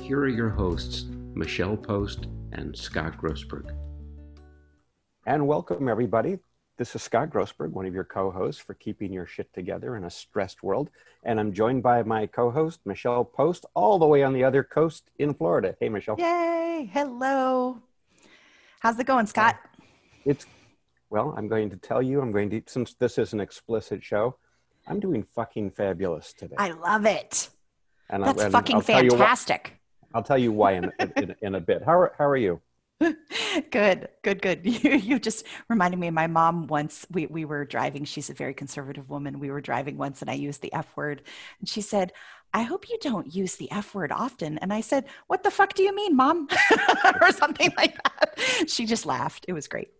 here are your hosts, Michelle Post and Scott Grossberg. And welcome, everybody. This is Scott Grossberg, one of your co hosts for Keeping Your Shit Together in a Stressed World. And I'm joined by my co host, Michelle Post, all the way on the other coast in Florida. Hey, Michelle. Yay. Hello. How's it going, Scott? Uh, it's, well, I'm going to tell you, I'm going to, since this is an explicit show, I'm doing fucking fabulous today. I love it. And That's and fucking I'll tell you why- fantastic. I'll tell you why in, in, in a bit. How are, how are you? good, good, good. You, you just reminded me of my mom once. We, we were driving. She's a very conservative woman. We were driving once and I used the F word. And she said, I hope you don't use the F word often. And I said, What the fuck do you mean, mom? or something like that. She just laughed. It was great.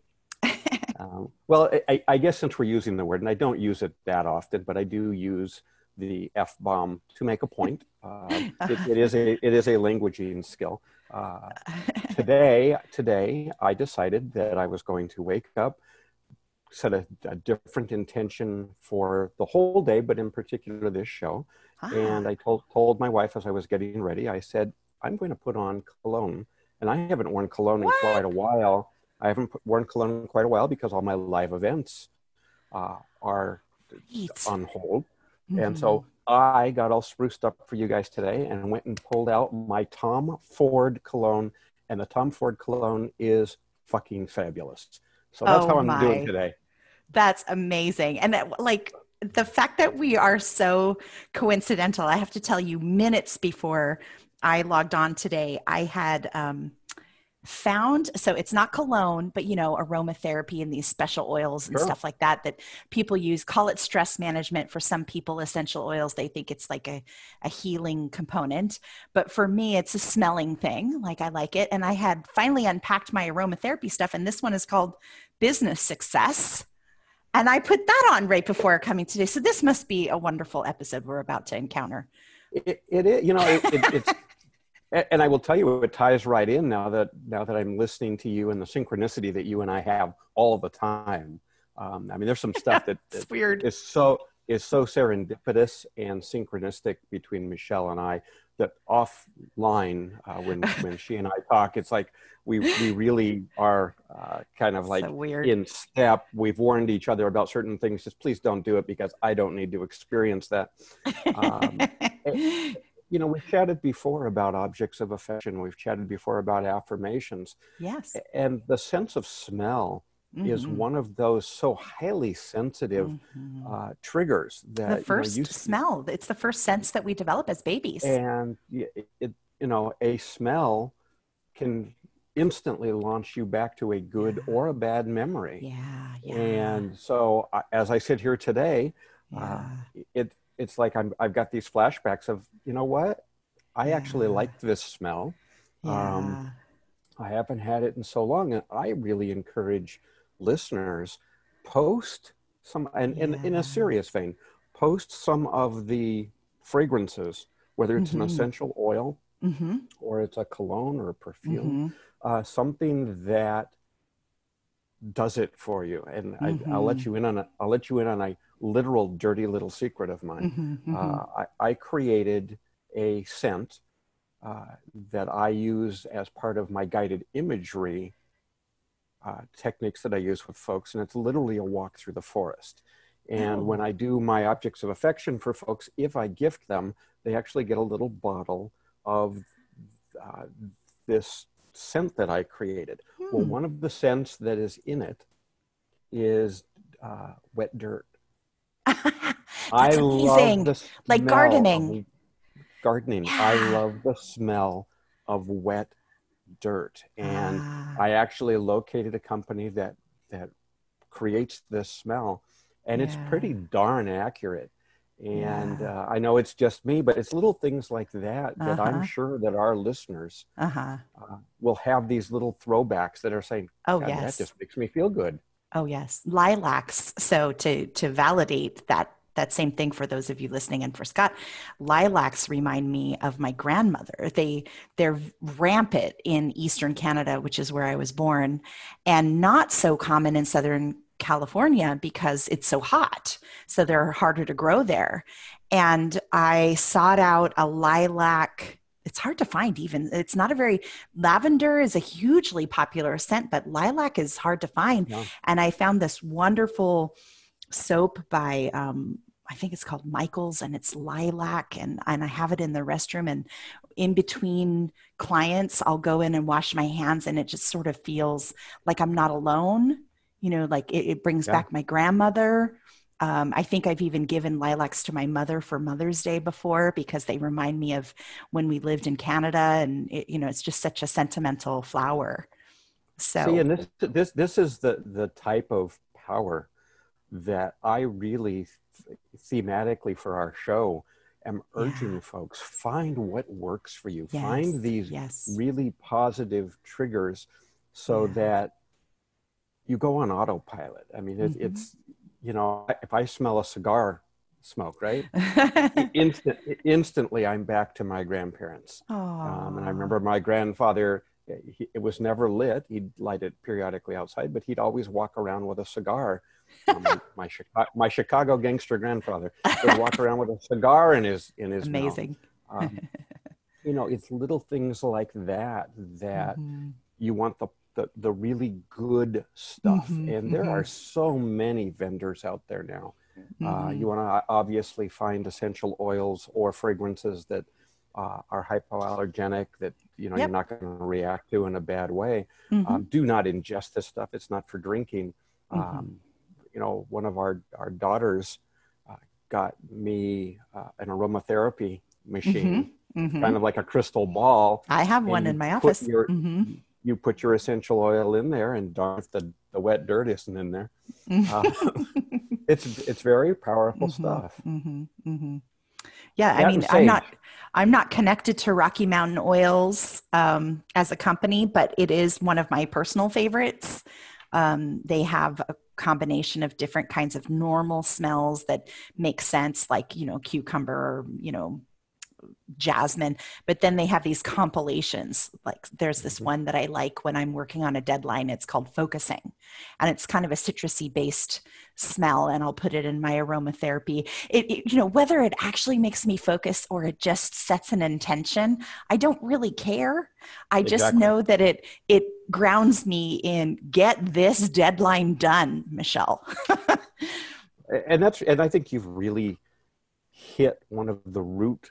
Um, well, I, I guess since we're using the word, and I don't use it that often, but I do use the f bomb to make a point. Uh, it, it is a it is a languaging skill. Uh, today, today, I decided that I was going to wake up, set a, a different intention for the whole day, but in particular this show. And I told told my wife as I was getting ready, I said, I'm going to put on cologne, and I haven't worn cologne in quite a while. I haven't put, worn cologne in quite a while because all my live events uh, are Neat. on hold. And Mhm. so I got all spruced up for you guys today and went and pulled out my Tom Ford cologne. And the Tom Ford cologne is fucking fabulous. So that's Oh how I'm my. doing today. That's amazing. And that, like the fact that we are so coincidental, I have to tell you, minutes before I logged on today, I had um, found so it's not cologne, but you know, aromatherapy and these special oils and Sure. stuff like that that people use. Call it stress management for some people, essential oils. They think it's like a, a healing component. But for me, it's a smelling thing. Like I like it. And I had finally unpacked my aromatherapy stuff, and this one is called Business Success. And I put that on right before coming today. So this must be a wonderful episode we're about to encounter. It, it is, you know, it, it, it's, and I will tell you, it ties right in now that now that I'm listening to you and the synchronicity that you and I have all the time. Um, I mean, there's some stuff that, It's that weird. is so is so serendipitous and synchronistic between Michelle and I that offline uh, when when she and I talk, it's like we we really are uh, kind of like so in step. We've warned each other about certain things. Just please don't do it because I don't need to experience that. Um, you know, we've chatted before about objects of affection. We've chatted before about affirmations, yes. and the sense of smell is Mhm. one of those so highly sensitive Mhm. uh, triggers that you the first you- smell. It's the first sense that we develop as babies. and y- it, you know a smell can instantly launch you back to a good Yeah. or a bad memory yeah. Yeah. and so I- as i sit here today uh, it it's like I'm, i've got these flashbacks of you know what i actually Yeah. like this smell yeah. um, i haven't had it in so long and i really encourage listeners post some and in, in a serious vein post some of the fragrances whether it's Mhm. an essential oil hmm or it's a cologne or a perfume, hmm uh, something that does it for you. And I, I'll let Mhm. you in on a, I'll let you in on a literal dirty little secret of mine. hmm Uh, I, I created a scent uh, that I use as part of my guided imagery uh, techniques that I use with folks, and it's literally a walk through the forest. And Oh. when I do my objects of affection for folks, if I gift them, they actually get a little bottle of uh, this scent that I created. Well, Hmm. one of the scents that is in it is uh, wet dirt. I amazing. love the Like smell gardening. of- gardening. I love the smell of wet dirt, and Ah, I actually located a company that that creates this smell, and it's pretty darn accurate. And Yeah. uh, I know it's just me, but it's little things like that that I'm Uh-huh. sure that our listeners Uh-huh. uh, will have these little throwbacks that are saying, Oh yes. that just makes me feel good. Oh yes, lilacs. So to to validate that that same thing for those of you listening and for Scott, lilacs remind me of my grandmother. They they're rampant in eastern Canada, which is where I was born, and not so common in southern California because it's so hot. So they're harder to grow there. And I sought out a lilac it's hard to find even it's not a very lavender is a hugely popular scent but lilac is hard to find Yeah. and i found this wonderful soap by um, i think it's called michael's and it's lilac and, and i have it in the restroom and in between clients i'll go in and wash my hands and it just sort of feels like i'm not alone you know like it, it brings Yeah. back my grandmother um, I think I've even given lilacs to my mother for Mother's Day before because they remind me of when we lived in Canada, and it, you know, it's just such a sentimental flower. So, See, and this this this is the the type of power that I really th- thematically for our show am urging Yeah. folks find what works for you. Yes, Find these yes, really positive triggers so Yeah. that you go on autopilot. I mean, it, Mhm. it's you know, if I smell a cigar smoke, right? Instant, instantly, I'm back to my grandparents. Um, and I remember my grandfather, he, it was never lit. He'd light it periodically outside, but he'd always walk around with a cigar. Um, my, Chicago, my Chicago gangster grandfather would walk around with a cigar in his in his mouth. amazing. Um, you know, it's little things like that that Mhm. you want the the, the really good stuff. Mhm, and there mhm. are so many vendors out there now. Uh, you want to obviously find essential oils or fragrances that uh, are hypoallergenic that you know Yep. you're not going to react to in a bad way. Mhm. Um, do not ingest this stuff; it's not for drinking. Mhm. Um, you know, one of our our daughters uh, got me uh, an aromatherapy machine, Mhm. kind of like a crystal ball. I have one in my office. your- Mhm. You put your essential oil in there, and darn if the the wet dirt isn't in there. Uh, it's it's very powerful Mhm. stuff. hmm hmm Yeah, That I mean, I'm not. I'm not connected to Rocky Mountain Oils um, as a company, but it is one of my personal favorites. Um, they have a combination of different kinds of normal smells that make sense, like you know, cucumber, or, you know, jasmine. But then they have these compilations. Like there's this Mhm. one that I like when I'm working on a deadline. It's called Focusing, and it's kind of a citrusy based smell and I'll put it in my aromatherapy. It, it- you know whether it actually makes me focus or it just sets an intention, I don't really care. I just know that it it grounds me in get this deadline done, Michelle. And that's and I think you've really hit one of the root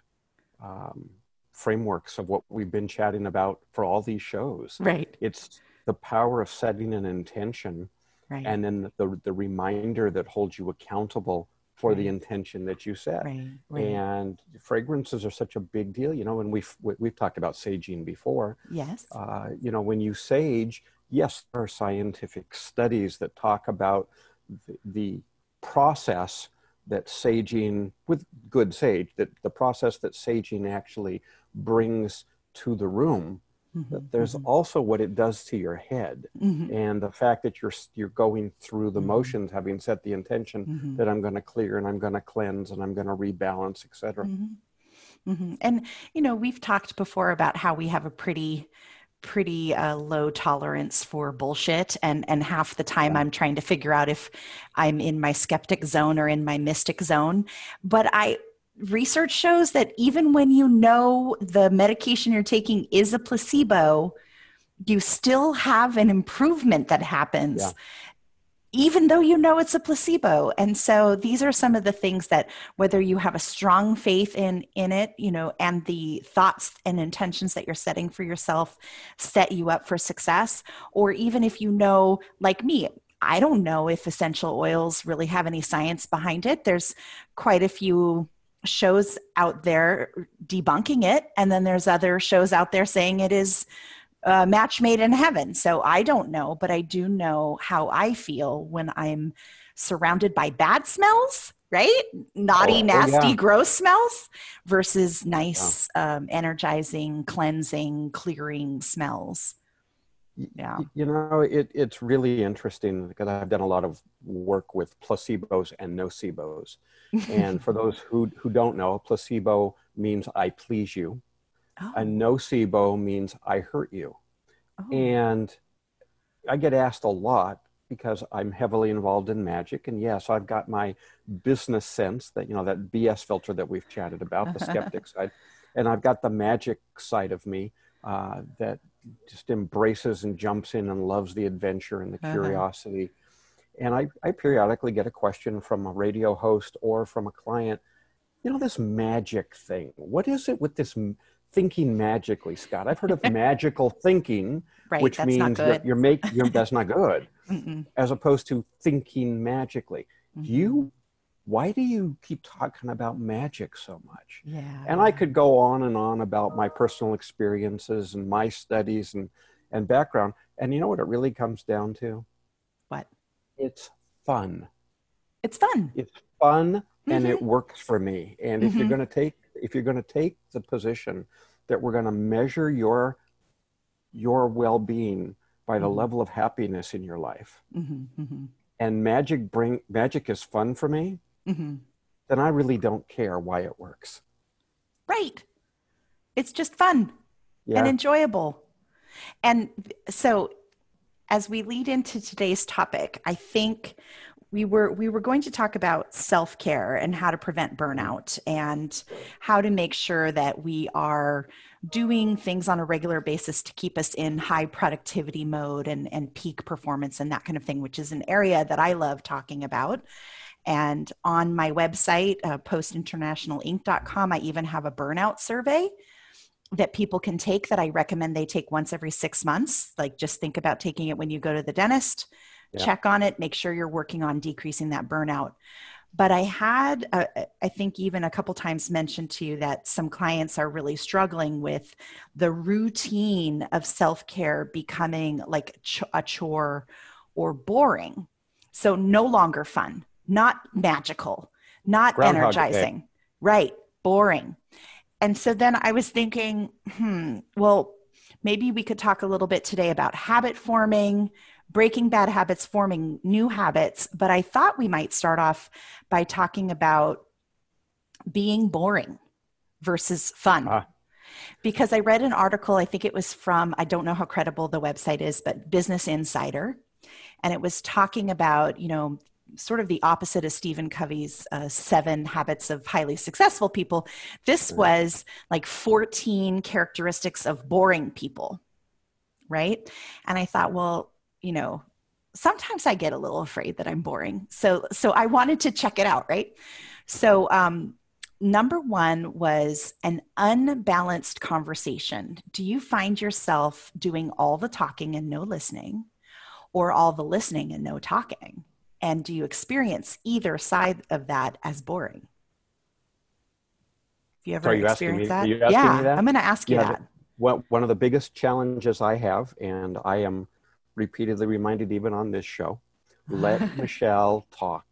um, frameworks of what we've been chatting about for all these shows. right. It's the power of setting an intention, Right. and then the the reminder that holds you accountable for the intention that you set. right. Right. And fragrances are such a big deal, you know. And we've we- we've talked about saging before. yes. uh, you know, when you sage, yes, there are scientific studies that talk about the, the process that saging, with good sage, that the process that saging actually brings to the room. But Mhm, there's mhm, also what it does to your head, mhm, and the fact that you're you're going through the Mhm. motions, having set the intention mhm. that I'm going to clear and I'm going to cleanse and I'm going to rebalance, etc. Mhm. Mhm. And you know, we've talked before about how we have a pretty pretty uh, low tolerance for bullshit and and half the time i'm trying to figure out if i'm in my skeptic zone or in my mystic zone. But i research shows that even when you know the medication you're taking is a placebo you still have an improvement that happens. Yeah. Even though you know it's a placebo. And so these are some of the things that whether you have a strong faith in in it you know and the thoughts and intentions that you're setting for yourself set you up for success or even if you know like me i don't know if essential oils really have any science behind it. There's quite a few shows out there debunking it. And then there's other shows out there saying it is a match made in heaven. So I don't know, but I do know how I feel when I'm surrounded by bad smells right? Naughty, Oh, oh, nasty, yeah. gross smells versus nice, um, energizing, cleansing, clearing smells. Yeah. You know, it, it's really interesting because I've done a lot of work with placebos and nocebos. And for those who, who don't know, a placebo means I please you. Oh, A nocebo means I hurt you. oh. And I get asked a lot because I'm heavily involved in magic. And yes, I've got my business sense that, you know, that BS filter that we've chatted about, the skeptic side. And I've got the magic side of me uh, that just embraces and jumps in and loves the adventure and the Uh-huh. curiosity. And I, I periodically get a question from a radio host or from a client, you know, this magic thing. What is it with this thinking magically, Scott? I've heard of magical thinking, right. which means that you're make you're, that's not good, as opposed to thinking magically. Mhm. You, why do you keep talking about magic so much? Yeah. And I could go on and on about my personal experiences and my studies and and background. And you know what it really comes down to? What? It's fun. It's fun. It's fun and Mhm. it works for me. And if you're Mhm. going to take if you're going to take the position that we're going to measure your your well-being by the Mhm. level of happiness in your life hmm hmm and magic bring magic is fun for me hmm then i really don't care why it works Right. It's just fun. yeah and enjoyable. And so as we lead into today's topic, I think we were we were going to talk about self-care and how to prevent burnout and how to make sure that we are doing things on a regular basis to keep us in high productivity mode and, and peak performance and that kind of thing, which is an area that I love talking about. And on my website, uh, postinternationalinc.com, I even have a burnout survey that people can take that I recommend they take once every six months. Like just think about taking it when you go to the dentist, Yeah. check on it, make sure you're working on decreasing that burnout. But I had, uh, I think, even a couple times mentioned to you that some clients are really struggling with the routine of self care becoming like a chore or boring. So no longer fun, not magical, not Groundhog Day. energizing, right? Boring. And so then I was thinking, hmm, well, maybe we could talk a little bit today about habit forming, breaking bad habits, forming new habits. But I thought we might start off by talking about being boring versus fun. Ah. Because I read an article, I think it was from, I don't know how credible the website is, but Business Insider. And it was talking about, you know, sort of the opposite of Stephen Covey's uh, seven habits of highly successful people. This was like 14 characteristics of boring people, right? And I thought, well, you know, sometimes I get a little afraid that I'm boring. So, so I wanted to check it out, right? So, um, number one was an unbalanced conversation. Do you find yourself doing all the talking and no listening, or all the listening and no talking? And do you experience either side of that as boring? Have you ever are you asking me- experienced that? yeah, me that? I'm going to ask you Yeah, that. Well, one of the biggest challenges I have, and I am repeatedly reminded even on this show, let Michelle talk.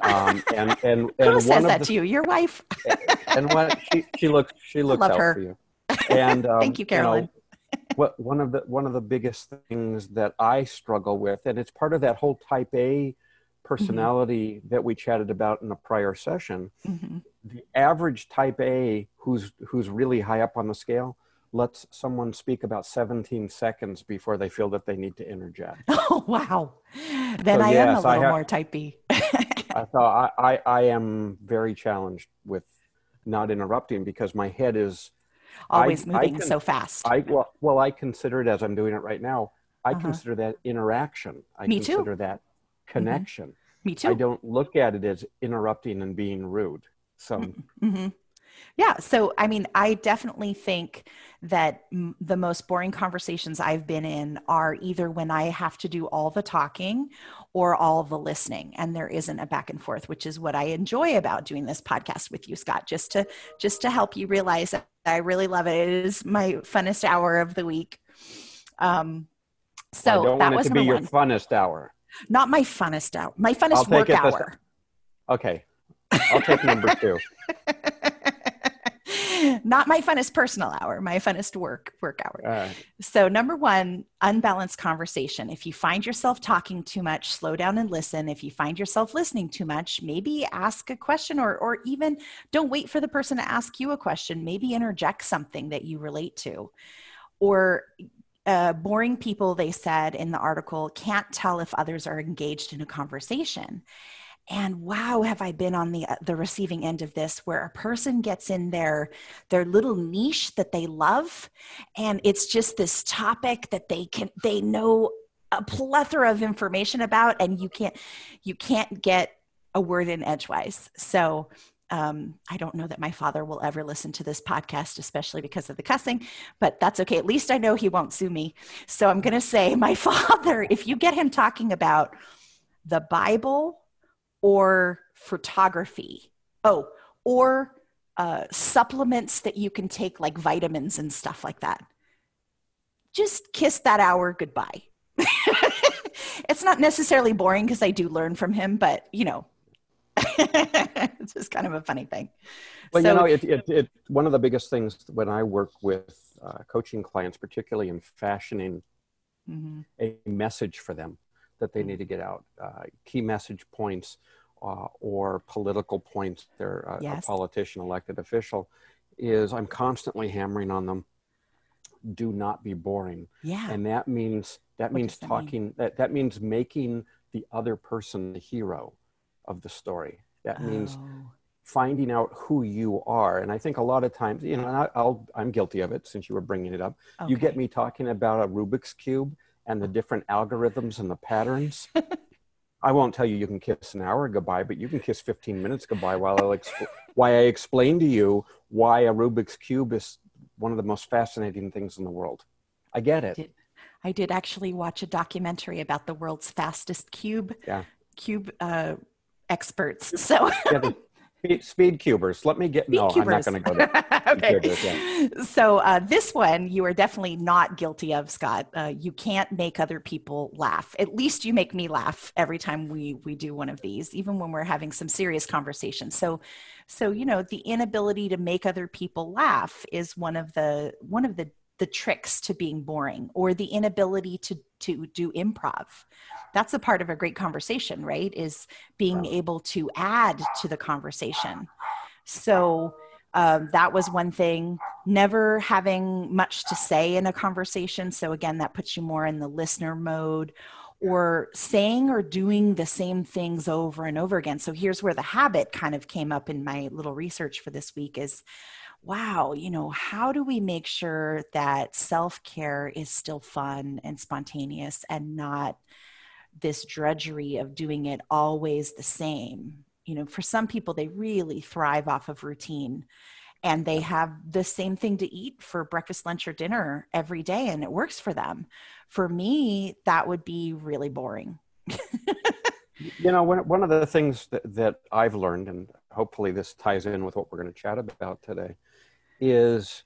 Um, and and and Who says that the, to you? Your wife? and what she she looks she looks out her. for you. And um, Thank you, know, Carolyn. what one of the one of the biggest things that I struggle with, and it's part of that whole Type A personality that we chatted about in a prior session. Mhm. The average Type A, who's who's really high up on the scale, lets someone speak about 17 seconds before they feel that they need to interject. Oh wow! Then So, I am a little have- more type B. I thought I, I, I am very challenged with not interrupting because my head is Always I moving can- so fast. I well, well I consider it as I'm doing it right now. I Uh-huh. consider that interaction. I Me too. consider that connection. Me too. I don't look at it as interrupting and being rude. So hmm Yeah. So, I mean, I definitely think that m- the most boring conversations I've been in are either when I have to do all the talking or all the listening, and there isn't a back and forth, which is what I enjoy about doing this podcast with you, Scott. Just to just to help you realize that I really love it. It is my funnest hour of the week. Um, so I don't that want it was to be your one. funnest hour. Not my funnest hour. My funnest work this- hour. Okay. I'll take number two. Not my funnest personal hour, my funnest work work hour. Uh, So number 1, unbalanced conversation. If you find yourself talking too much, slow down and listen. If you find yourself listening too much, maybe ask a question or or even don't wait for the person to ask you a question. Maybe interject something that you relate to. Or uh, boring people, they said in the article, can't tell if others are engaged in a conversation. And wow, have I been on the uh, the receiving end of this, where a person gets in their their little niche that they love, and it's just this topic that they can they know a plethora of information about, and you can't you can't get a word in edgewise. So um, I don't know that my father will ever listen to this podcast, especially because of the cussing, but that's okay. At least I know he won't sue me. So I'm going to say, my father, if you get him talking about the Bible or photography, oh, or uh, supplements that you can take, like vitamins and stuff like that, just kiss that hour goodbye. it's not necessarily boring because I do learn from him, but you know, it's just kind of a funny thing. Well, So- you know, it, it, it, one of the biggest things when I work with uh, coaching clients, particularly in fashioning Mhm. a message for them that they need to get out, uh, key message points uh, or political points, they're a, a politician, elected official, is I'm constantly hammering on them. Do not be boring, Yeah. and that means that What means that mean? talking. That that means making the other person the hero of the story. That means Oh, finding out who you are and i think a lot of times you know I, i'll i'm guilty of it since you were bringing it up you get me talking about a rubik's cube and the different algorithms and the patterns i won't tell you you can kiss an hour goodbye but you can kiss 15 minutes goodbye while i exp- why i explain to you why a rubik's cube is one of the most fascinating things in the world i get it Did- I did actually watch a documentary about the world's fastest cube Yeah. cube uh, experts. So Yeah, speed, speed cubers let me get no i'm not going to go there okay. cubers, So uh, this one you are definitely not guilty of, Scott. Uh, you can't make other people laugh. At least you make me laugh every time we we do one of these, even when we're having some serious conversations. So, so you know, the inability to make other people laugh is one of the one of the the tricks to being boring, or the inability to to do improv. That's a part of a great conversation, right? Is being able to add to the conversation. So um, that was one thing. Never having much to say in a conversation. So, again, that puts you more in the listener mode or saying or doing the same things over and over again. So, here's where the habit kind of came up in my little research for this week is wow, you know, how do we make sure that self care is still fun and spontaneous and not this drudgery of doing it always the same? You know, for some people, they really thrive off of routine and they have the same thing to eat for breakfast, lunch, or dinner every day, and it works for them. For me, that would be really boring. You know, one, one of the things that, that I've learned, and hopefully this ties in with what we're going to chat about today, is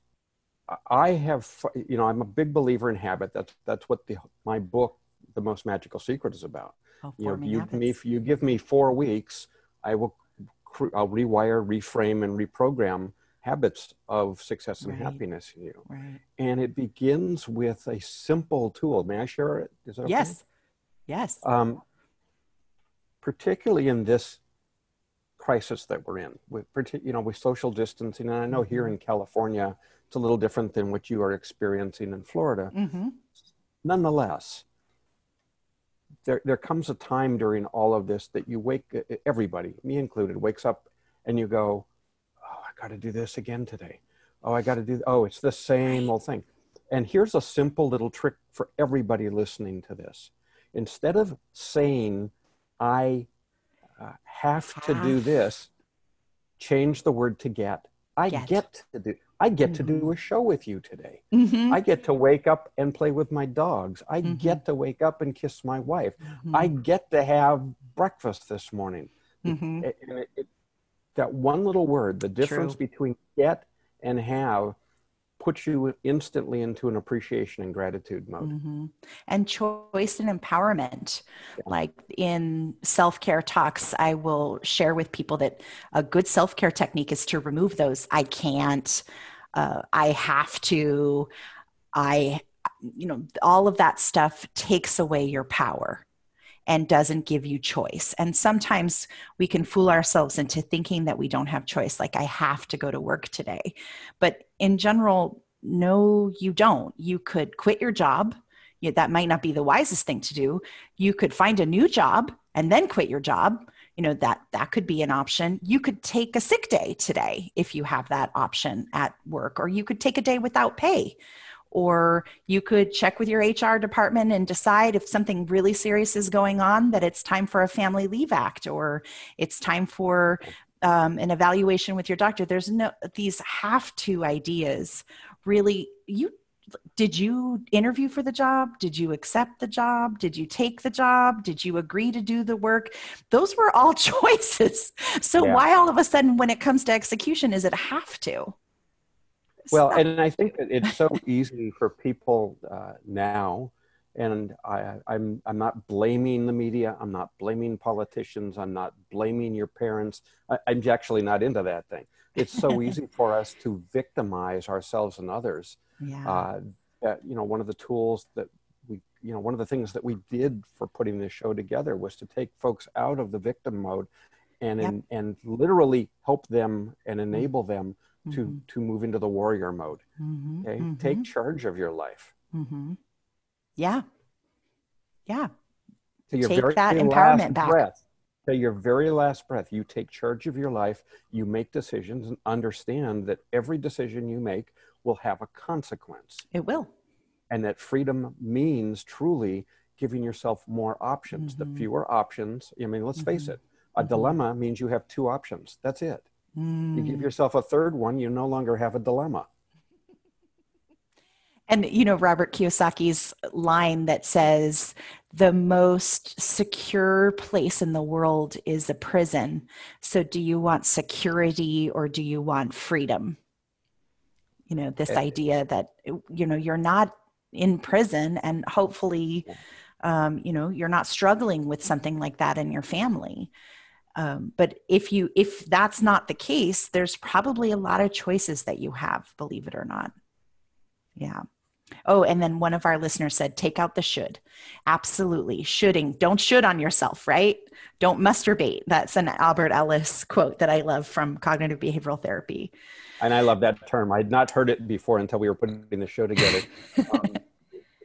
I have, you know, I'm a big believer in habit. That's that's what the my book, The Most Magical Secret, is about. Oh, You know, you me you give me four weeks, I will, I'll rewire, reframe, and reprogram habits of success and Right. happiness in you. right. And it begins with a simple tool. May I share it? Is that okay? Yes. Yes. um, particularly in this crisis that we're in with you know with social distancing. And i know here in california it's a little different than what you are experiencing in florida. Hmm nonetheless there, there comes a time during all of this that you wake everybody me included wakes up and you go oh i got to do this again today. Oh i got to do oh it's the same old thing. And here's a simple little trick for everybody listening to this. Instead of saying i uh, have to do this change the word to get i Get. get, to do i get to do a show with you today hmm I get to wake up and play with my dogs. I Mhm. get to wake up and kiss my wife. Mm-hmm. I get to have breakfast this morning. It- it- it- that one little word, the difference True. between get and have, puts you instantly into an appreciation and gratitude mode. Mm-hmm. And choice and empowerment. Yeah. Like in self care talks, I will share with people that a good self care technique is to remove those I can't, uh, I have to, I, you know, all of that stuff takes away your power and doesn't give you choice. And sometimes we can fool ourselves into thinking that we don't have choice, like I have to go to work today. But in general, no, you don't. You could quit your job. That might not be the wisest thing to do. You could find a new job and then quit your job. You know that that could be an option. You could take a sick day today if you have that option at work, or you could take a day without pay or you could check with your HR department and decide if something really serious is going on that it's time for a family leave act or it's time for um, an evaluation with your doctor. There's no these have to ideas. Really, you did you interview for the job? Did you accept the job? Did you take the job? Did you agree to do the work? Those were all choices. So yeah. why all of a sudden, when it comes to execution, is it have to? well and i think that it's so easy for people uh, now and I, I'm, I'm not blaming the media i'm not blaming politicians i'm not blaming your parents I, i'm actually not into that thing it's so easy for us to victimize ourselves and others yeah. uh, that, you know one of the tools that we you know one of the things that we did for putting this show together was to take folks out of the victim mode and yep. and, and literally help them and enable them to mm-hmm. to move into the warrior mode mm-hmm. okay mm-hmm. take charge of your life mm-hmm. Yeah. Yeah. To your take very that empowerment back. breath, to your very last breath. You take charge of your life. You make decisions and understand that every decision you make will have a consequence. It will. And that freedom means truly giving yourself more options the mm-hmm. fewer options. I mean let's face mm-hmm. it a dilemma means you have two options. That's it. You give mm. yourself a third one, you no longer have a dilemma. And you know Robert Kiyosaki's line that says the most secure place in the world is a prison. So do you want security or do you want freedom? You know, this eh. idea that you know you're not in prison and hopefully um, you know you're not struggling with something like that in your family um, but if you if that's not the case there's probably a lot of choices that you have believe it or not yeah oh and then one of our listeners said take out the should absolutely shoulding don't should on yourself right don't masturbate that's an albert ellis quote that i love from cognitive behavioral therapy and i love that term i'd not heard it before until we were putting the show together um,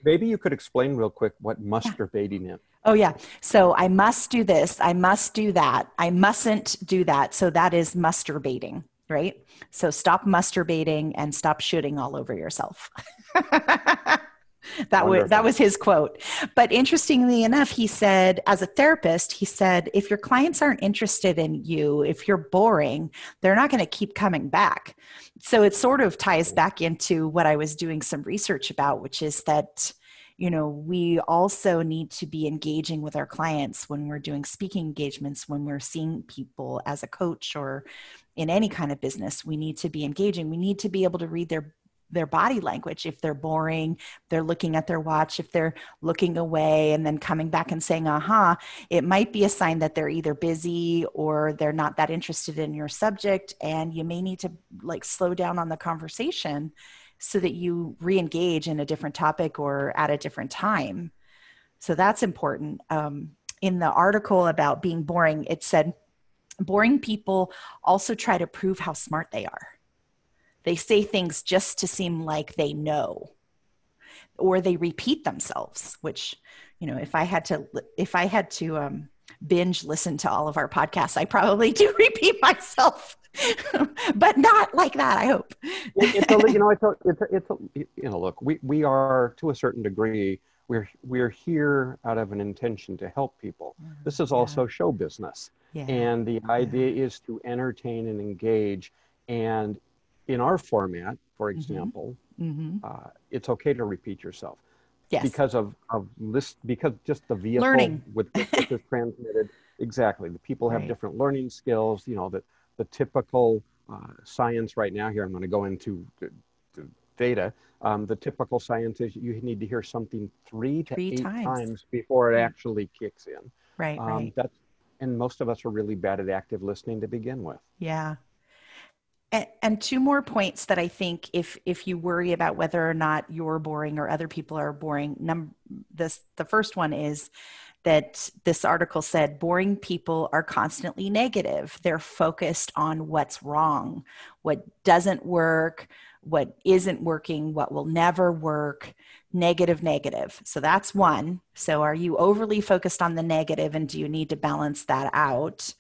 maybe you could explain real quick what masturbating yeah. is Oh, yeah. So I must do this. I must do that. I mustn't do that. So that is masturbating, right? So stop masturbating and stop shooting all over yourself. that was that was his quote. But interestingly enough he said as a therapist he said if your clients aren't interested in you if you're boring they're not going to keep coming back. So it sort of ties back into what i was doing some research about which is that you know we also need to be engaging with our clients when we're doing speaking engagements when we're seeing people as a coach or in any kind of business. We need to be engaging. We need to be able to read their their body language if they're boring they're looking at their watch if they're looking away and then coming back and saying aha it might be a sign that they're either busy or they're not that interested in your subject and you may need to like slow down on the conversation so that you re-engage in a different topic or at a different time. So that's important. Um, in the article about being boring it said boring people also try to prove how smart they are they say things just to seem like they know or they repeat themselves which you know if i had to if i had to um, binge listen to all of our podcasts i probably do repeat myself but not like that. I hope. it's a, you know, it's a, it's a, it's a, you know, look, we, we are to a certain degree, we're, we're here out of an intention to help people. Mm-hmm. This is also yeah. show business. Yeah. And the idea yeah. is to entertain and engage. And in our format, for mm-hmm. example, mm-hmm. uh, it's okay to repeat yourself. Yes. Because of, of list, because just the vehicle Learning. with which is transmitted. Exactly. The people have right. different learning skills, you know, that the typical uh, science right now here. I'm going to go into data. Um, the typical science is you need to hear something three to Three eight times. times. before it Mm. actually kicks in. Right, Um, right. That's and most of us are really bad at active listening to begin with. Yeah. And, and two more points that I think if if you worry about whether or not you're boring or other people are boring, num this the first one is that this article said boring people are constantly negative. They're focused on what's wrong, what doesn't work, what isn't working, what will never work, negative, negative. So that's one. So are you overly focused on the negative and do you need to balance that out?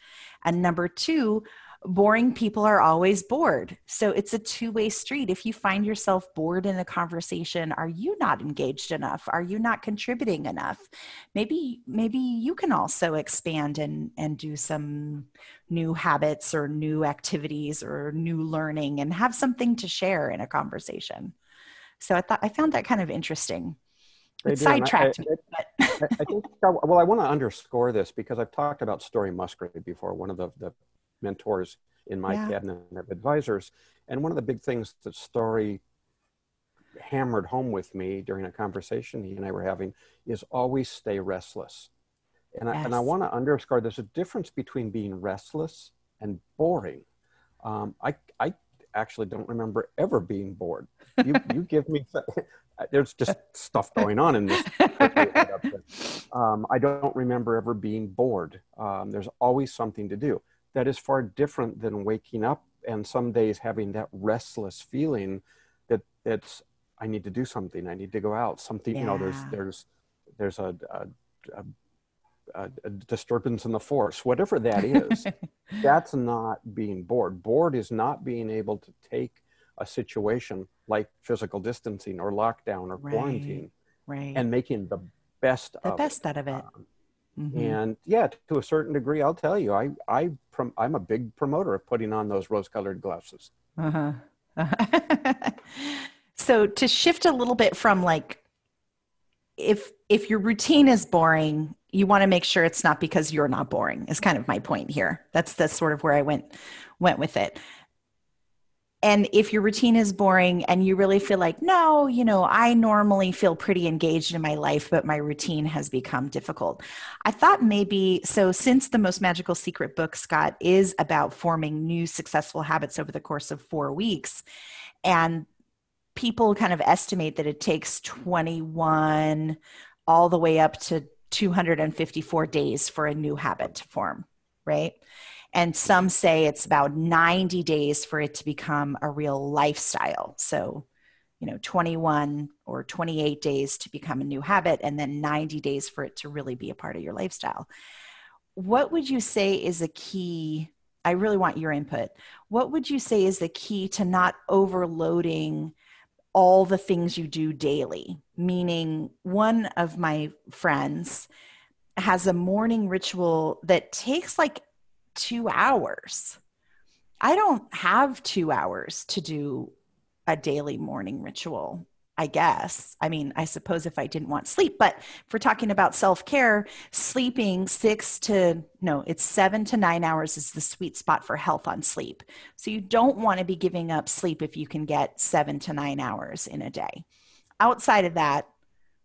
And number two, boring people are always bored. So it's a two way street. If you find yourself bored in a conversation, are you not engaged enough? Are you not contributing enough? Maybe, maybe you can also expand and, and do some new habits or new activities or new learning and have something to share in a conversation. So I thought I found that kind of interesting. It I- sidetracked I- me, but I, I think, well, I want to underscore this because I've talked about Story Musgrave before, one of the, the mentors in my Yeah. cabinet of advisors. And one of the big things that Story hammered home with me during a conversation he and I were having is always stay restless. And I, and I want to underscore there's a difference between being restless and boring. Um, I, I actually don't remember ever being bored. You, you give me, there's just stuff going on in this um, I don't remember ever being bored. Um, there's always something to do. That is far different than waking up and some days having that restless feeling that it's I need to do something. I need to go out. Something you know. There's there's there's a, a, a, a, disturbance in the force. Whatever that is, that's not being bored. Bored is not being able to take a situation like physical distancing or lockdown or Right. quarantine right. and making the best the of best out of it. it. Um, Mhm. and yeah, to a certain degree, I'll tell you, I I prom- I'm a big promoter of putting on those rose-colored glasses. Uh-huh. so to shift a little bit from like if if your routine is boring, you want to make sure it's not because you're not boring. Is kind of my point here. That's that's sort of where I went went with it. And if your routine is boring and you really feel like, no, you know, I normally feel pretty engaged in my life, but my routine has become difficult. I thought maybe so, since the Most Magical Secret book, Scott, is about forming new successful habits over the course of four weeks. And people kind of estimate that it takes 21 all the way up to 254 days for a new habit to form, right? And some say it's about 90 days for it to become a real lifestyle. So, you know, 21 or 28 days to become a new habit, and then 90 days for it to really be a part of your lifestyle. What would you say is a key? I really want your input. What would you say is the key to not overloading all the things you do daily? Meaning, one of my friends has a morning ritual that takes like two hours. I don't have two hours to do a daily morning ritual, I guess. I mean, I suppose if I didn't want sleep, but if we're talking about self care, sleeping six to, no, it's seven to nine hours is the sweet spot for health on sleep. So you don't want to be giving up sleep if you can get seven to nine hours in a day. Outside of that,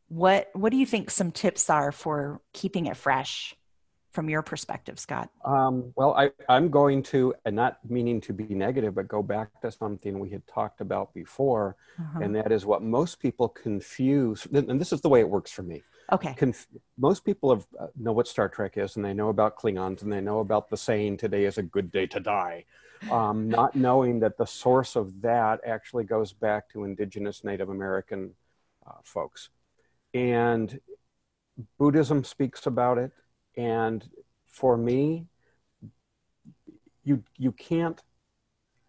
what what do you think some tips are for keeping it fresh from your perspective, Scott? Um, well, I, I'm going to, and not meaning to be negative, but go back to something we had talked about before, Uh-huh. and that is what most people confuse. And this is the way it works for me. Okay. Conf- most people have, uh, know what Star Trek is, and they know about Klingons, and they know about the saying "Today is a good day to die," um, not knowing that the source of that actually goes back to indigenous Native American uh, folks, and Buddhism speaks about it. And for me, you you can't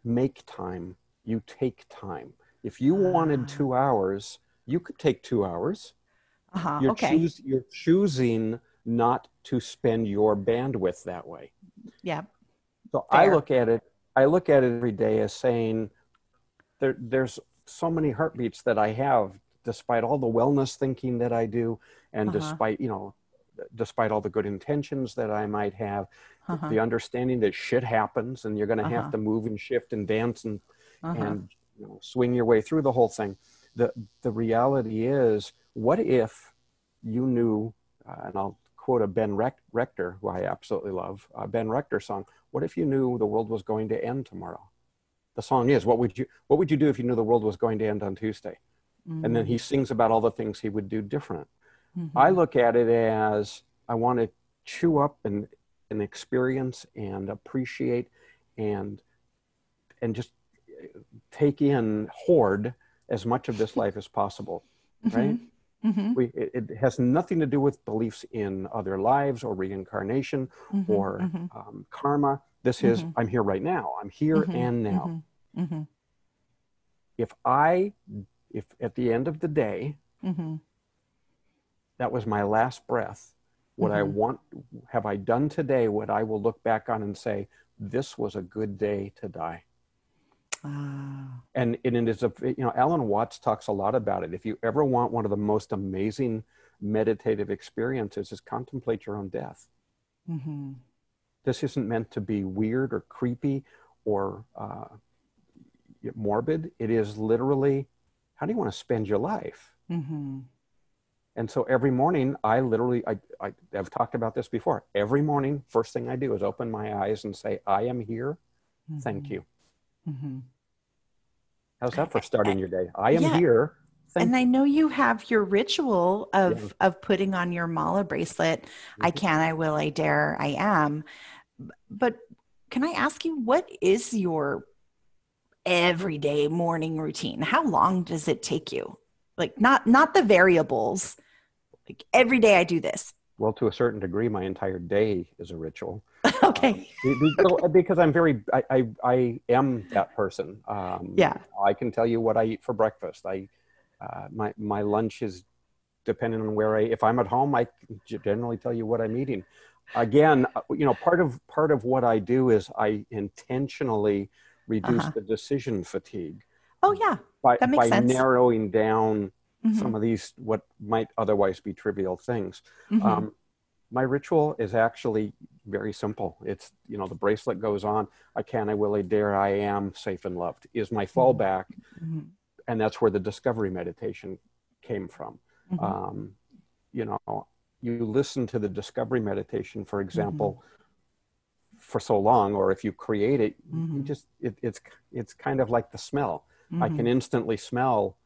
make time; you take time. If you wanted Ah. two hours, you could take two hours Uh-huh. you're okay. choos- you're choosing not to spend your bandwidth that way yeah. so i look at it i look at it every day as saying there, there's so many heartbeats that i have despite all the wellness thinking that i do and Uh-huh. despite you know despite all the good intentions that i might have Uh-huh. the understanding that shit happens and you're going to Uh-huh. have to move and shift and dance and Uh-huh. and you know, swing your way through the whole thing. The, the reality is, what if you knew, uh, and I'll quote a Ben Rector, who I absolutely love, uh, Ben Rector song, what if you knew the world was going to end tomorrow? The song is, what would you, what would you do if you knew the world was going to end on Tuesday? Mm-hmm. And then he sings about all the things he would do different. Mm-hmm. I look at it as I want to chew up and, and experience and appreciate and and just take in hoard as much of this life as possible mm-hmm. right mm-hmm. we, it, it, has nothing to do with beliefs in other lives or reincarnation mm-hmm. or mm-hmm. um, karma this is mm-hmm. i'm here right now i'm here mm-hmm. and now if i if at the end of the day that was my last breath what i want have i done today what i will look back on and say this was a good day to die Ah. And, and it is a, you know, Alan Watts talks a lot about it. If you ever want one of the most amazing meditative experiences, is contemplate your own death. Mm-hmm. This isn't meant to be weird or creepy or uh, morbid. It is literally, how do you want to spend your life? Mm-hmm. And so every morning, I literally, I, I, have talked about this before. Every morning, first thing I do is open my eyes and say, I am here. Mm-hmm. Thank you. Mm-hmm. How's that for starting your day? I am yeah. here. Thank and I know you have your ritual of yeah. of putting on your mala bracelet. Mm-hmm. I can, I will, I dare, I am. But can I ask you what is your everyday morning routine? How long does it take you? Like not not the variables. Like every day I do this. Well, to a certain degree, my entire day is a ritual. okay. Uh, because I'm very, I, I, I, am that person. Um, yeah. I can tell you what I eat for breakfast. I, uh, my, my lunch is depending on where I, if I'm at home, I generally tell you what I'm eating. Again, uh, you know, part of, part of what I do is I intentionally reduce uh-huh. the decision fatigue. Oh yeah. By, that makes by sense. narrowing down mm-hmm. some of these, what might otherwise be trivial things. Mm-hmm. Um, my ritual is actually very simple. It's, you know, the bracelet goes on. I can, I will, I dare, I am safe and loved is my mm-hmm. fallback. Mm-hmm. And that's where the discovery meditation came from. Mm-hmm. Um, you know, you listen to the discovery meditation, for example, mm-hmm. for so long, or if you create it, you mm-hmm. just, it, it's, it's kind of like the smell. I can mm-hmm. instantly smell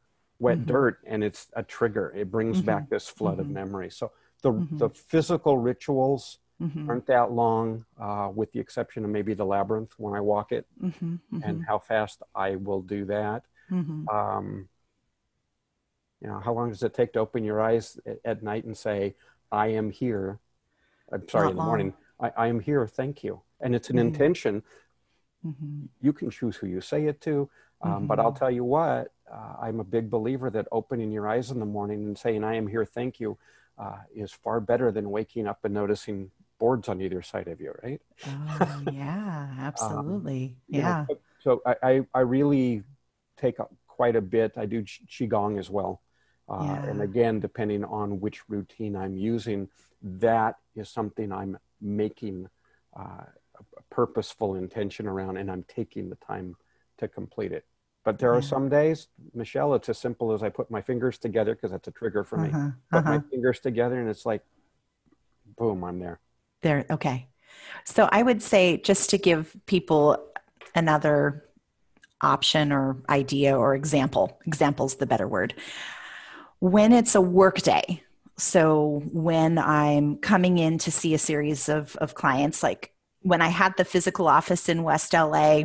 wet dirt and it's a trigger. It brings back this flood of memory. So the, the physical rituals, mm-hmm. aren't that long, uh, with the exception of maybe the labyrinth when I walk it mm-hmm, mm-hmm. and how fast I will do that. Mm-hmm. Um, you know, how long does it take to open your eyes at, at night and say, I am here? I'm sorry, Not in the long. morning, I, I, am here, thank you. And it's an mm-hmm. intention. Mm-hmm. You can choose who you say it to. Um, but I'll tell you what, uh, I'm a big believer that opening your eyes in the morning and saying, I am here, thank you, uh, is far better than waking up and noticing boards on either side of you, right? Oh, yeah, um, absolutely. um, yeah. Know, so I, I really take quite a bit. I do Qigong as well. Uh, yeah. And again, depending on which routine I'm using, that is something I'm making uh, a purposeful intention around and I'm taking the time to complete it. But there are some days, Michelle, it's as simple as I put my fingers together because that's a trigger for me. Uh-huh. Put uh-huh. my fingers together and it's like, boom, I'm there. There, okay. So I would say just to give people another option or idea or example, example's the better word. When it's a work day, so when I'm coming in to see a series of, of clients, like when I had the physical office in West LA,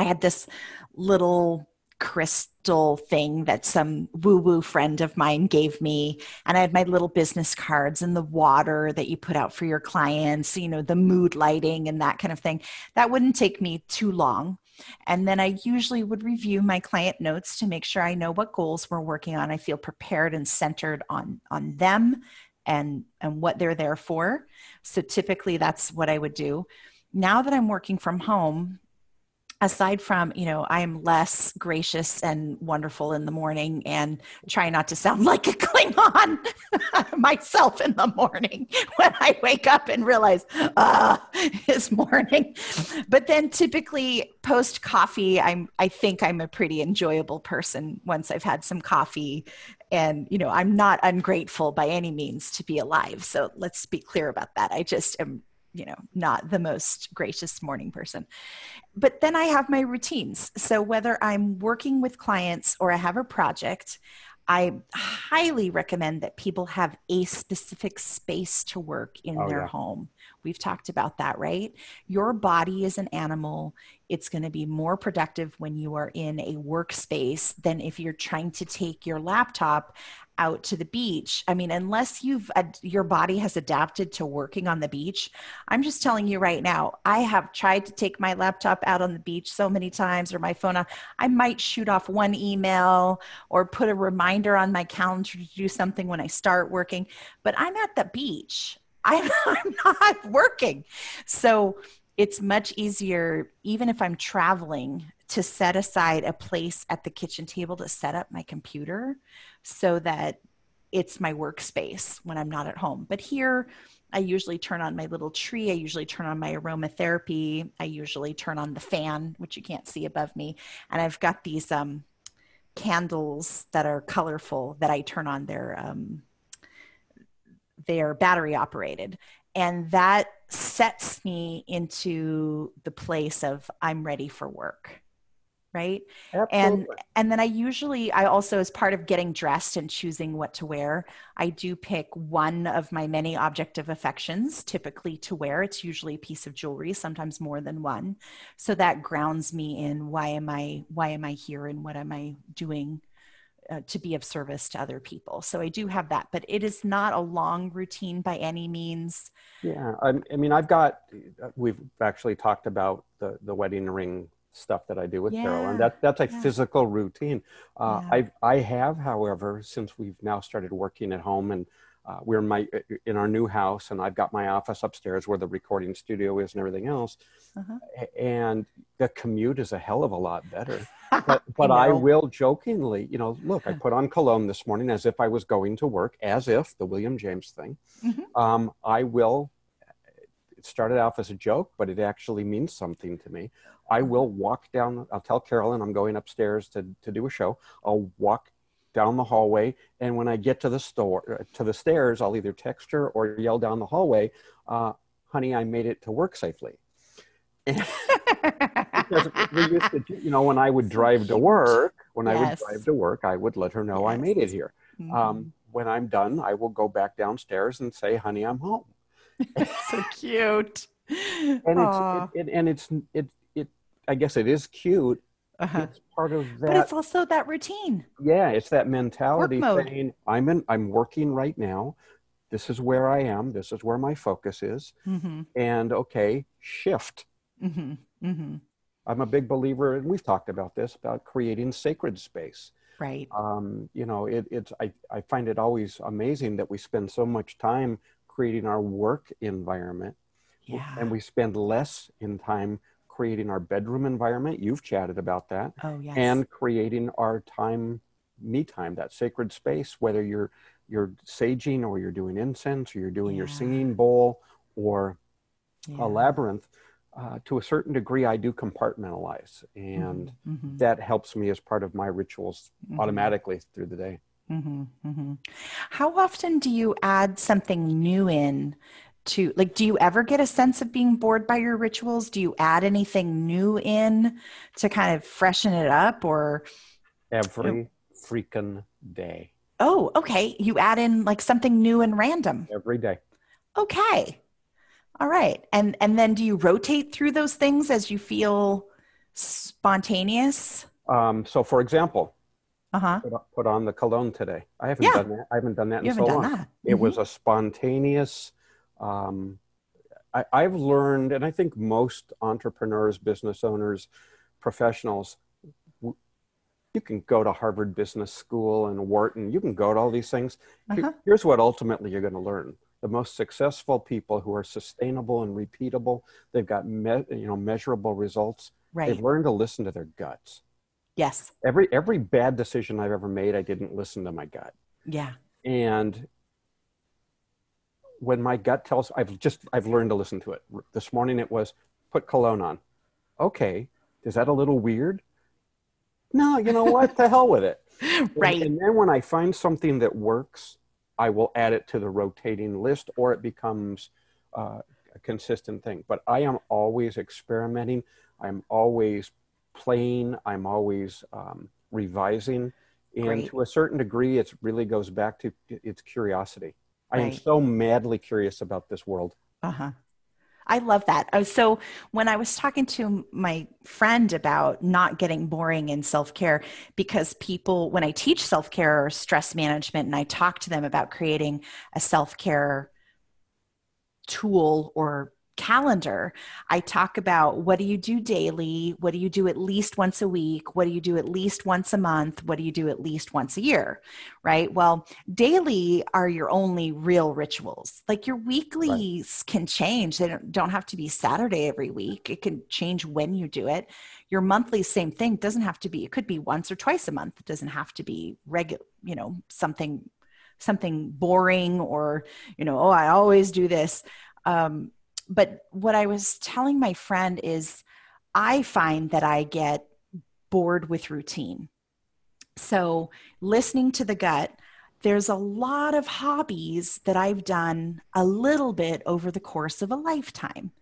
I had this little crystal thing that some woo woo friend of mine gave me. And I had my little business cards and the water that you put out for your clients, you know, the mood lighting and that kind of thing. That wouldn't take me too long. And then I usually would review my client notes to make sure I know what goals we're working on. I feel prepared and centered on, on them and, and what they're there for. So typically that's what I would do. Now that I'm working from home, aside from you know i'm less gracious and wonderful in the morning and try not to sound like a klingon myself in the morning when i wake up and realize ah it's morning. But then typically post coffee i'm i think i'm a pretty enjoyable person once i've had some coffee. And you know i'm not ungrateful by any means to be alive. So let's be clear about that. I just am you know not the most gracious morning person. But then i have my routines. So whether i'm working with clients or i have a project i highly recommend that people have a specific space to work in oh, their yeah. home. We've talked about that right? Your body is an animal. It's going to be more productive when you are in a workspace than if you're trying to take your laptop out to the beach. I mean unless you've your body has adapted to working on the beach i'm just telling you right now i have tried to take my laptop out on the beach so many times or my phone on i might shoot off one email or put a reminder on my calendar to do something when i start working but i'm at the beach. I'm, I'm not working. So it's much easier even if i'm traveling to set aside a place at the kitchen table to set up my computer so that it's my workspace when I'm not at home. But here, I usually turn on my little tree. I usually turn on my aromatherapy. I usually turn on the fan, which you can't see above me. And I've got these um, candles that are colorful that I turn on. They're um, they're battery operated, and that sets me into the place of I'm ready for work right? Absolutely. and and then i usually i also as part of getting dressed and choosing what to wear i do pick one of my many object of affections typically to wear. It's usually a piece of jewelry sometimes more than one. So that grounds me in why am i why am i here and what am i doing uh, to be of service to other people so i do have that but it is not a long routine by any means yeah i, I mean i've got we've actually talked about the the wedding ring stuff that I do with yeah. Carol, and that that's a yeah. physical routine. Uh, yeah. I I have, however, since we've now started working at home and uh, we're in my in our new house, and I've got my office upstairs where the recording studio is and everything else, uh-huh. and the commute is a hell of a lot better. But, but I, I, will jokingly, you know, look, I put on cologne this morning as if I was going to work, as if the William James thing. Mm-hmm. Um, I will it started off as a joke, but it actually means something to me. I will walk down, I'll tell Carolyn I'm going upstairs to, to do a show. I'll walk down the hallway. And when I get to the store, to the stairs, I'll either text her or yell down the hallway, uh, honey, I made it to work safely. because we used to, you know, when I would drive to work, when yes. I would drive to work, I would let her know yes. I made it here. Mm-hmm. Um, when I'm done, I will go back downstairs and say, honey, I'm home. so cute. And Aww. it's, it, it, and it's, it, it, I guess it is cute. Uh-huh. It's part of that. But it's also that routine. Yeah. It's that mentality saying, I'm in, I'm working right now. This is where I am. This is where my focus is. Mm-hmm. And okay, shift. Mm-hmm. Mm-hmm. I'm a big believer, and we've talked about this about creating sacred space. Right. Um, you know, it, it's I, I find it always amazing that we spend so much time creating our work environment. Yeah. And we spend less in time creating our bedroom environment. You've chatted about that. Oh, yes. And creating our time, me time, that sacred space, whether you're you're saging or you're doing incense or you're doing yeah. your singing bowl or yeah. a labyrinth. Uh, to a certain degree, I do compartmentalize, and mm-hmm. mm-hmm. that helps me as part of my rituals mm-hmm. automatically through the day. Mm-hmm, mm-hmm. How often do you add something new in to, like, do you ever get a sense of being bored by your rituals? Do you add anything new in to kind of freshen it up or? Every freaking day. Oh, okay. You add in like something new and random. Every day. Okay. All right. And and then do you rotate through those things as you feel spontaneous? Um, so for example, uh-huh. put, put, on the cologne today. I haven't yeah. done that. I haven't done that you in so long. That. It mm-hmm. was a spontaneous. Um, I, I've learned, and I think most entrepreneurs, business owners, professionals, you can go to Harvard Business School and Wharton. You can go to all these things. Uh-huh. Here's what ultimately you're going to learn: the most successful people who are sustainable and repeatable. They've got me- you know measurable results. Right. They've learned to listen to their guts. Yes. Every every bad decision I've ever made, I didn't listen to my gut. Yeah. And when my gut tells, I've just I've learned to listen to it. This morning it was put cologne on. Okay, is that a little weird? No, you know what? the hell with it. Right. And, and then when I find something that works, I will add it to the rotating list, or it becomes uh, a consistent thing. But I am always experimenting. I'm always playing. I'm always um, revising. And Great. to a certain degree, it really goes back to its curiosity. I am so madly curious about this world. Uh huh. I love that. Uh, So when I was talking to my friend about not getting boring in self care, because people, when I teach self care or stress management, and I talk to them about creating a self care tool or calendar, I talk about what do you do daily? What do you do at least once a week? What do you do at least once a month? What do you do at least once a year? Right. Well, daily are your only real rituals. Like your weeklies can change. They don't, don't have to be Saturday every week. It can change when you do it. Your monthly, same thing. Doesn't have to be. It could be once or twice a month. It doesn't have to be regular. You know, something something boring or you know, oh, I always do this. Um, but what I was telling my friend is, I find that I get bored with routine. So, listening to the gut, there's a lot of hobbies that I've done a little bit over the course of a lifetime.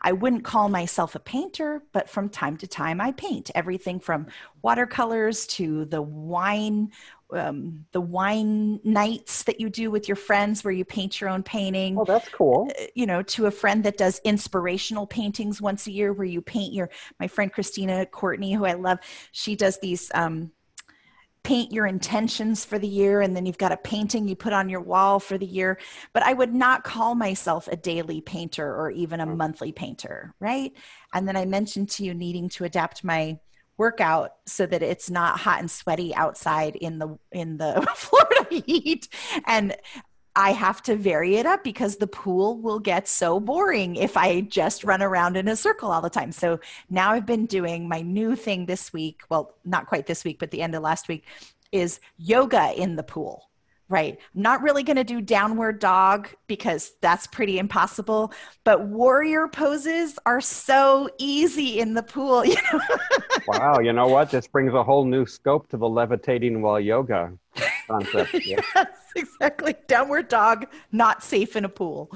I wouldn't call myself a painter, but from time to time I paint everything from watercolors to the wine, um, the wine nights that you do with your friends where you paint your own painting Oh, that's cool. you know to a friend that does inspirational paintings once a year where you paint your my friend christina courtney who i love she does these um, paint your intentions for the year and then you've got a painting you put on your wall for the year but i would not call myself a daily painter or even a Mm. monthly painter right and then i mentioned to you needing to adapt my workout so that it's not hot and sweaty outside in the in the florida heat and I have to vary it up because the pool will get so boring if I just run around in a circle all the time. So now I've been doing my new thing this week. Well, not quite this week, but the end of last week is yoga in the pool. Right. I'm not really going to do downward dog because that's pretty impossible, but warrior poses are so easy in the pool. You know? wow, you know what? This brings a whole new scope to the levitating while yoga concept. Yeah. yes, exactly. Downward dog, not safe in a pool.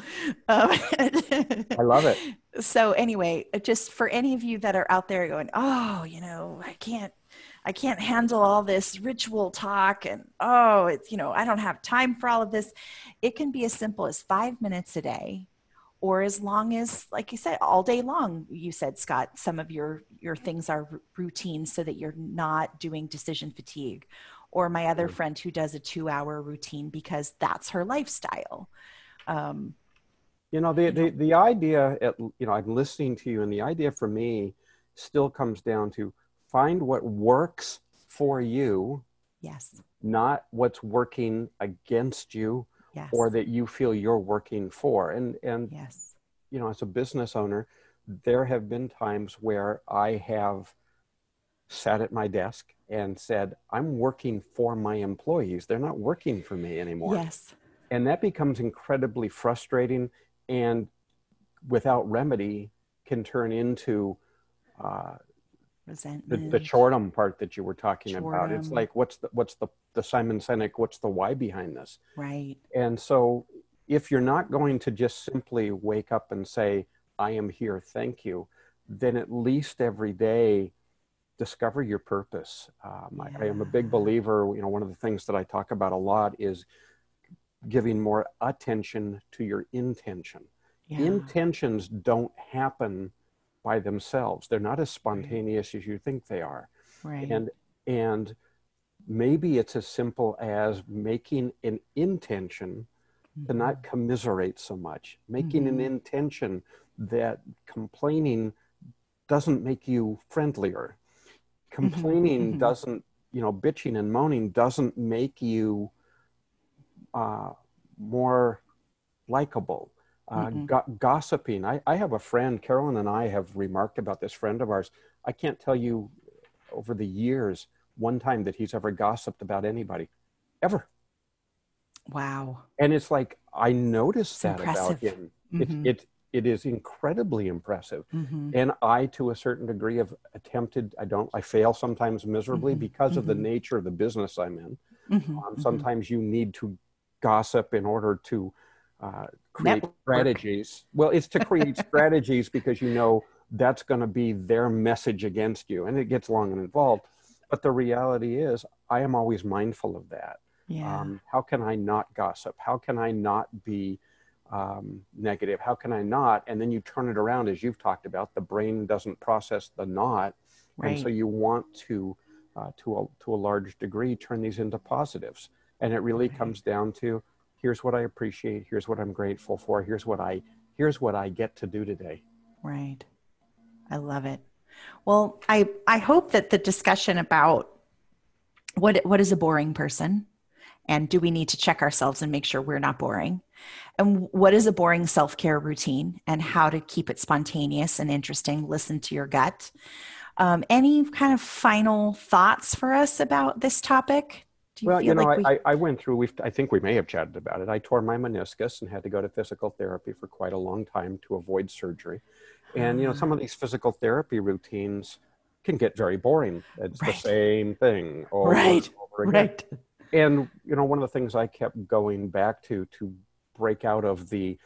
Um, I love it. so anyway, just for any of you that are out there going, oh, you know, I can't, I can't handle all this ritual talk, and oh, it's you know, I don't have time for all of this. It can be as simple as five minutes a day, or as long as, like you said, all day long. You said, Scott, some of your your things are r- routines so that you're not doing decision fatigue. Or my other Mm. friend who does a two-hour routine because that's her lifestyle. Um, You know, the, the, the idea, at, you know, I'm listening to you, and the idea for me still comes down to find what works for you, yes, not what's working against you yes, or that you feel you're working for. And, and yes, you know, as a business owner, there have been times where I have sat at my desk and said, I'm working for my employees. They're not working for me anymore. yes, And that becomes incredibly frustrating and without remedy can turn into uh, resentment. the choredom part that you were talking about. It's like, what's the, what's the, the Simon Sinek, what's the why behind this? right. And so, if you're not going to just simply wake up and say, I am here, thank you, then at least every day discover your purpose. Um, I, I am a big believer, you know, one of the things that I talk about a lot is giving more attention to your intention. Yeah. Intentions don't happen by themselves, they're not as spontaneous as you think they are right. and and maybe it's as simple as making an intention to Mhm. not commiserate so much making an Mhm. intention that complaining doesn't make you friendlier complaining mhm. doesn't you know bitching and moaning doesn't make you uh, more likable Uh, go- gossiping. I, I have a friend, Carolyn and I have remarked about this friend of ours. I can't tell you over the years one time that he's ever gossiped about anybody, ever. Wow. And it's like, I noticed It's that impressive. about him. Mhm. It, it, it is incredibly impressive. Mhm. And I, to a certain degree, have attempted, I don't, I fail sometimes miserably Mhm, because of the mhm. nature of the business I'm in. Mhm, Um, mhm. sometimes you need to gossip in order to uh, create Network. strategies. Well, it's to create strategies because you know that's going to be their message against you, and it gets long and involved. But the reality is, I am always mindful of that. Yeah. Um, how can I not gossip? How can I not be um, negative? How can I not? And then you turn it around, as you've talked about. The brain doesn't process the not, right. and so you want to, uh, to a to a large degree, turn these into positives. And it really Right. comes down to here's what I appreciate, here's what I'm grateful for, here's what I here's what I get to do today. Right. I love it. Well, I I hope that the discussion about what what is a boring person and do we need to check ourselves and make sure we're not boring and what is a boring self-care routine and how to keep it spontaneous and interesting listen to your gut um, any kind of final thoughts for us about this topic do well, you know, like we- I, I, I went through. We've, I think we may have chatted about it. I tore my meniscus and had to go to physical therapy for quite a long time to avoid surgery. And you know, some of ah. these physical therapy routines can get very boring. It's Right. the same thing over Right. and over again. right and you know one of the things i kept going back to to break out of the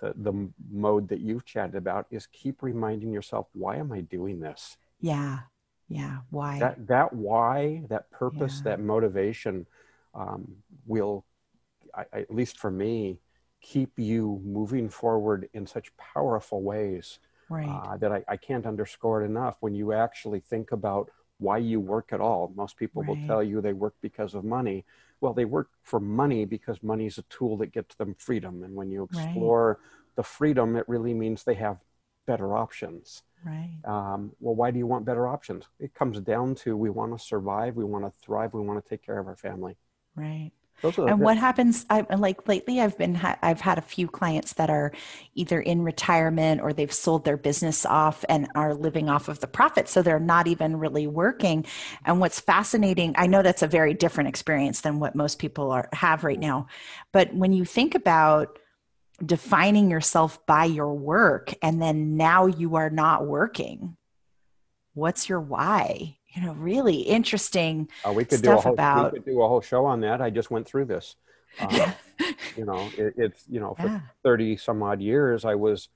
the, the mode that you've chatted about is keep reminding yourself why am i doing this yeah yeah why that that why that purpose Yeah. that motivation um, will I, I- at least for me keep you moving forward in such powerful ways right uh, that I, I can't underscore it enough. When you actually think about why you work at all, most people will tell you they work because of money. Well, they work for money because money is a tool that gets them freedom. And when you Right. explore the freedom, it really means they have better options. Right Um, well, why do you want better options? It comes down to we want to survive, we want to thrive, we want to take care of our family. right and what happens I like lately I've been ha- I've had a few clients that are either in retirement or they've sold their business off and are living off of the profit so they're not even really working and what's fascinating I know that's a very different experience than what most people are have right now but when you think about defining yourself by your work and then now you are not working. What's your why? You know really interesting uh, we could do a stuff whole about- we could do a whole show on that. I just went through this. Uh, you know, it, it's you know for yeah. 30 some odd years i was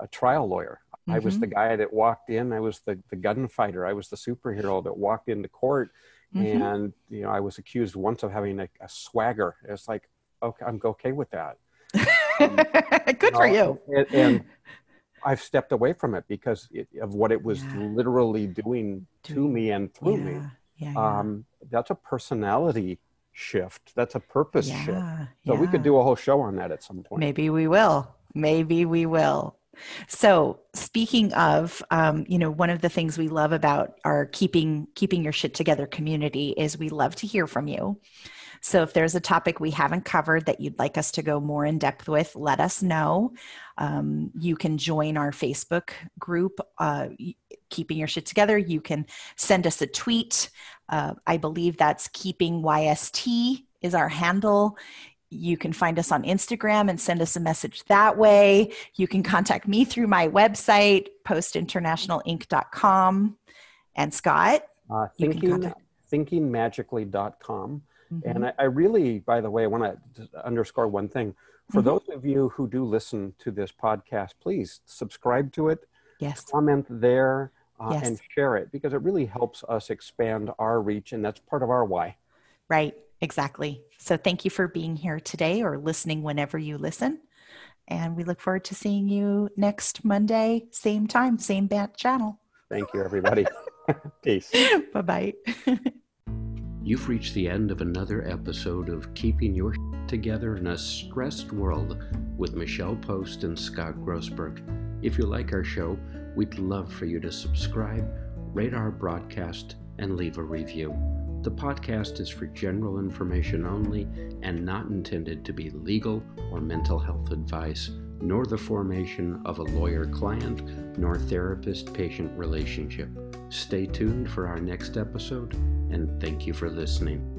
a trial lawyer. I was the guy that walked in. I was the, the gunfighter. I was the superhero that walked into court. Mhm. and you know i was accused once of having a, a swagger. It's like okay i'm okay with that good for you and, and i've stepped away from it because it, of what it was Yeah. literally doing to me and through me yeah, yeah, yeah. um, that's a personality shift that's a purpose shift yeah, so we could do a whole show on that at some point Maybe we will. Maybe we will. So speaking of, um, you know, one of the things we love about our keeping keeping your shit together community is we love to hear from you. So if there's a topic we haven't covered that you'd like us to go more in depth with, let us know. Um, you can join our Facebook group, uh, Keeping Your Shit Together. You can send us a tweet. Uh, I believe that's Keeping YST is our handle. You can find us on Instagram and send us a message that way. You can contact me through my website, postinternationalinc.com. And Scott, uh, You can contact- thinkingmagically.com mhm, and I, I really by the way i want to underscore one thing for Mhm. those of you who do listen to this podcast please subscribe to it yes, comment there uh, Yes. and share it because it really helps us expand our reach and that's part of our why right, exactly. So thank you for being here today or listening whenever you listen. And we look forward to seeing you next Monday, same time, same bat channel. thank you everybody peace bye bye. You've reached the end of another episode of Keeping Your Together in a Stressed World with Michelle Post and Scott Grossberg. If you like our show, we'd love for you to subscribe, rate our broadcast, and leave a review. The podcast is for general information only and not intended to be legal or mental health advice. Nor the formation of a lawyer client nor therapist patient relationship. Stay tuned for our next episode, and thank you for listening.